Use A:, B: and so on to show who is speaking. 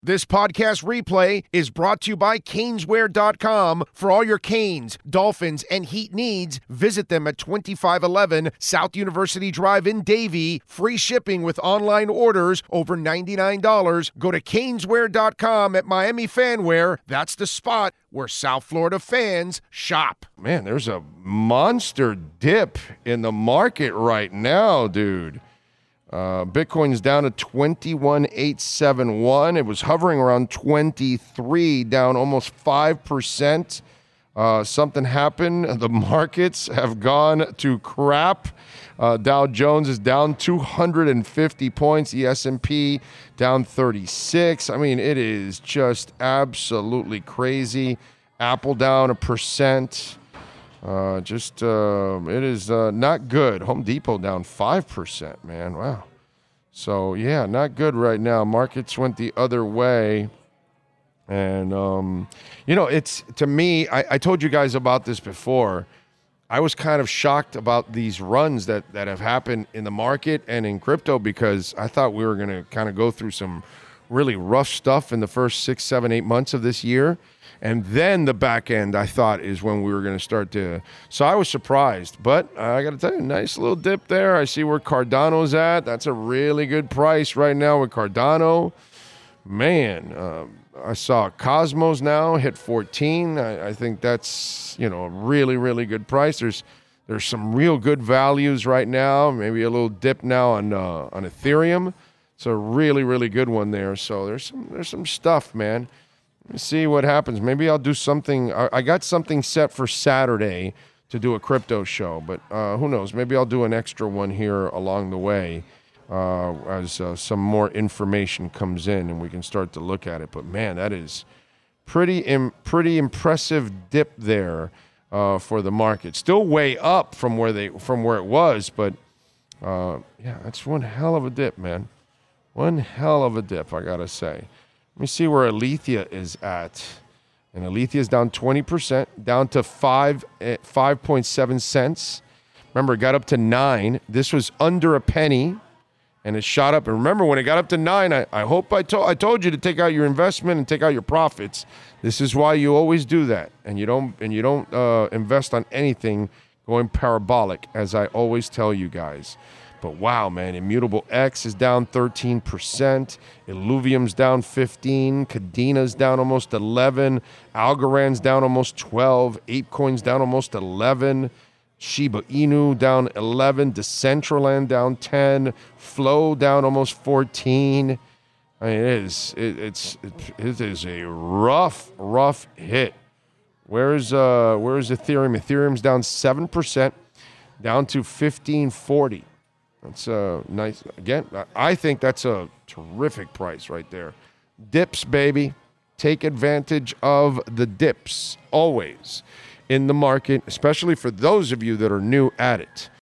A: This podcast replay is brought to you by Caneswear.com. For all your Canes, Dolphins, and Heat needs, visit them at 2511 South University Drive in Davie. Free shipping with online orders over $99. Go to Caneswear.com at Miami Fanwear. That's the spot where South Florida fans shop.
B: Man, there's a monster dip in the market right now, dude. Uh, Bitcoin's down to 21,871. It was hovering around 23, down almost 5%. Uh, something happened. The markets have gone to crap. Uh, Dow Jones is down 250 points. The S&P down 36. I mean, it is just absolutely crazy. Apple down a percent. Uh, just uh, it is uh, not good. Home Depot down five percent, man. Wow. So yeah, not good right now. Markets went the other way, and um, you know, it's to me. I, I told you guys about this before. I was kind of shocked about these runs that that have happened in the market and in crypto because I thought we were going to kind of go through some really rough stuff in the first six, seven, eight months of this year. And then the back end, I thought, is when we were going to start to. So I was surprised. But I got to tell you, nice little dip there. I see where Cardano's at. That's a really good price right now with Cardano. Man, um, I saw Cosmos now hit 14. I, I, think that's you know a really really good price. There's there's some real good values right now. Maybe a little dip now on uh, on Ethereum. It's a really really good one there. So there's some there's some stuff, man see what happens. Maybe I'll do something. I, I, got something set for Saturday to do a crypto show, but uh, who knows? Maybe I'll do an extra one here along the way uh, as uh, some more information comes in and we can start to look at it. But man, that is pretty Im- pretty impressive dip there uh, for the market. Still way up from where they from where it was, but uh, yeah, that's one hell of a dip, man. One hell of a dip, I gotta say. Let me see where Alethea is at. And Alethea is down 20%, down to 5, 5.7 eh, cents. Remember, it got up to 9. This was under a penny and it shot up. And remember, when it got up to 9, I, I hope I, to- I told you to take out your investment and take out your profits. This is why you always do that. And you don't, and you don't uh, invest on anything going parabolic, as I always tell you guys. But wow, man, Immutable X is down 13%. Illuvium's down 15. Kadena's down almost 11. Algorand's down almost 12. ApeCoin's down almost 11. Shiba Inu down 11. Decentraland down 10. Flow down almost 14. I mean, it is it, it's it, is a rough, rough hit. Where's uh where's Ethereum? Ethereum's down seven percent, down to 1540. That's a nice. Again, I think that's a terrific price right there. Dips, baby. Take advantage of the dips always in the market, especially for those of you that are new at it.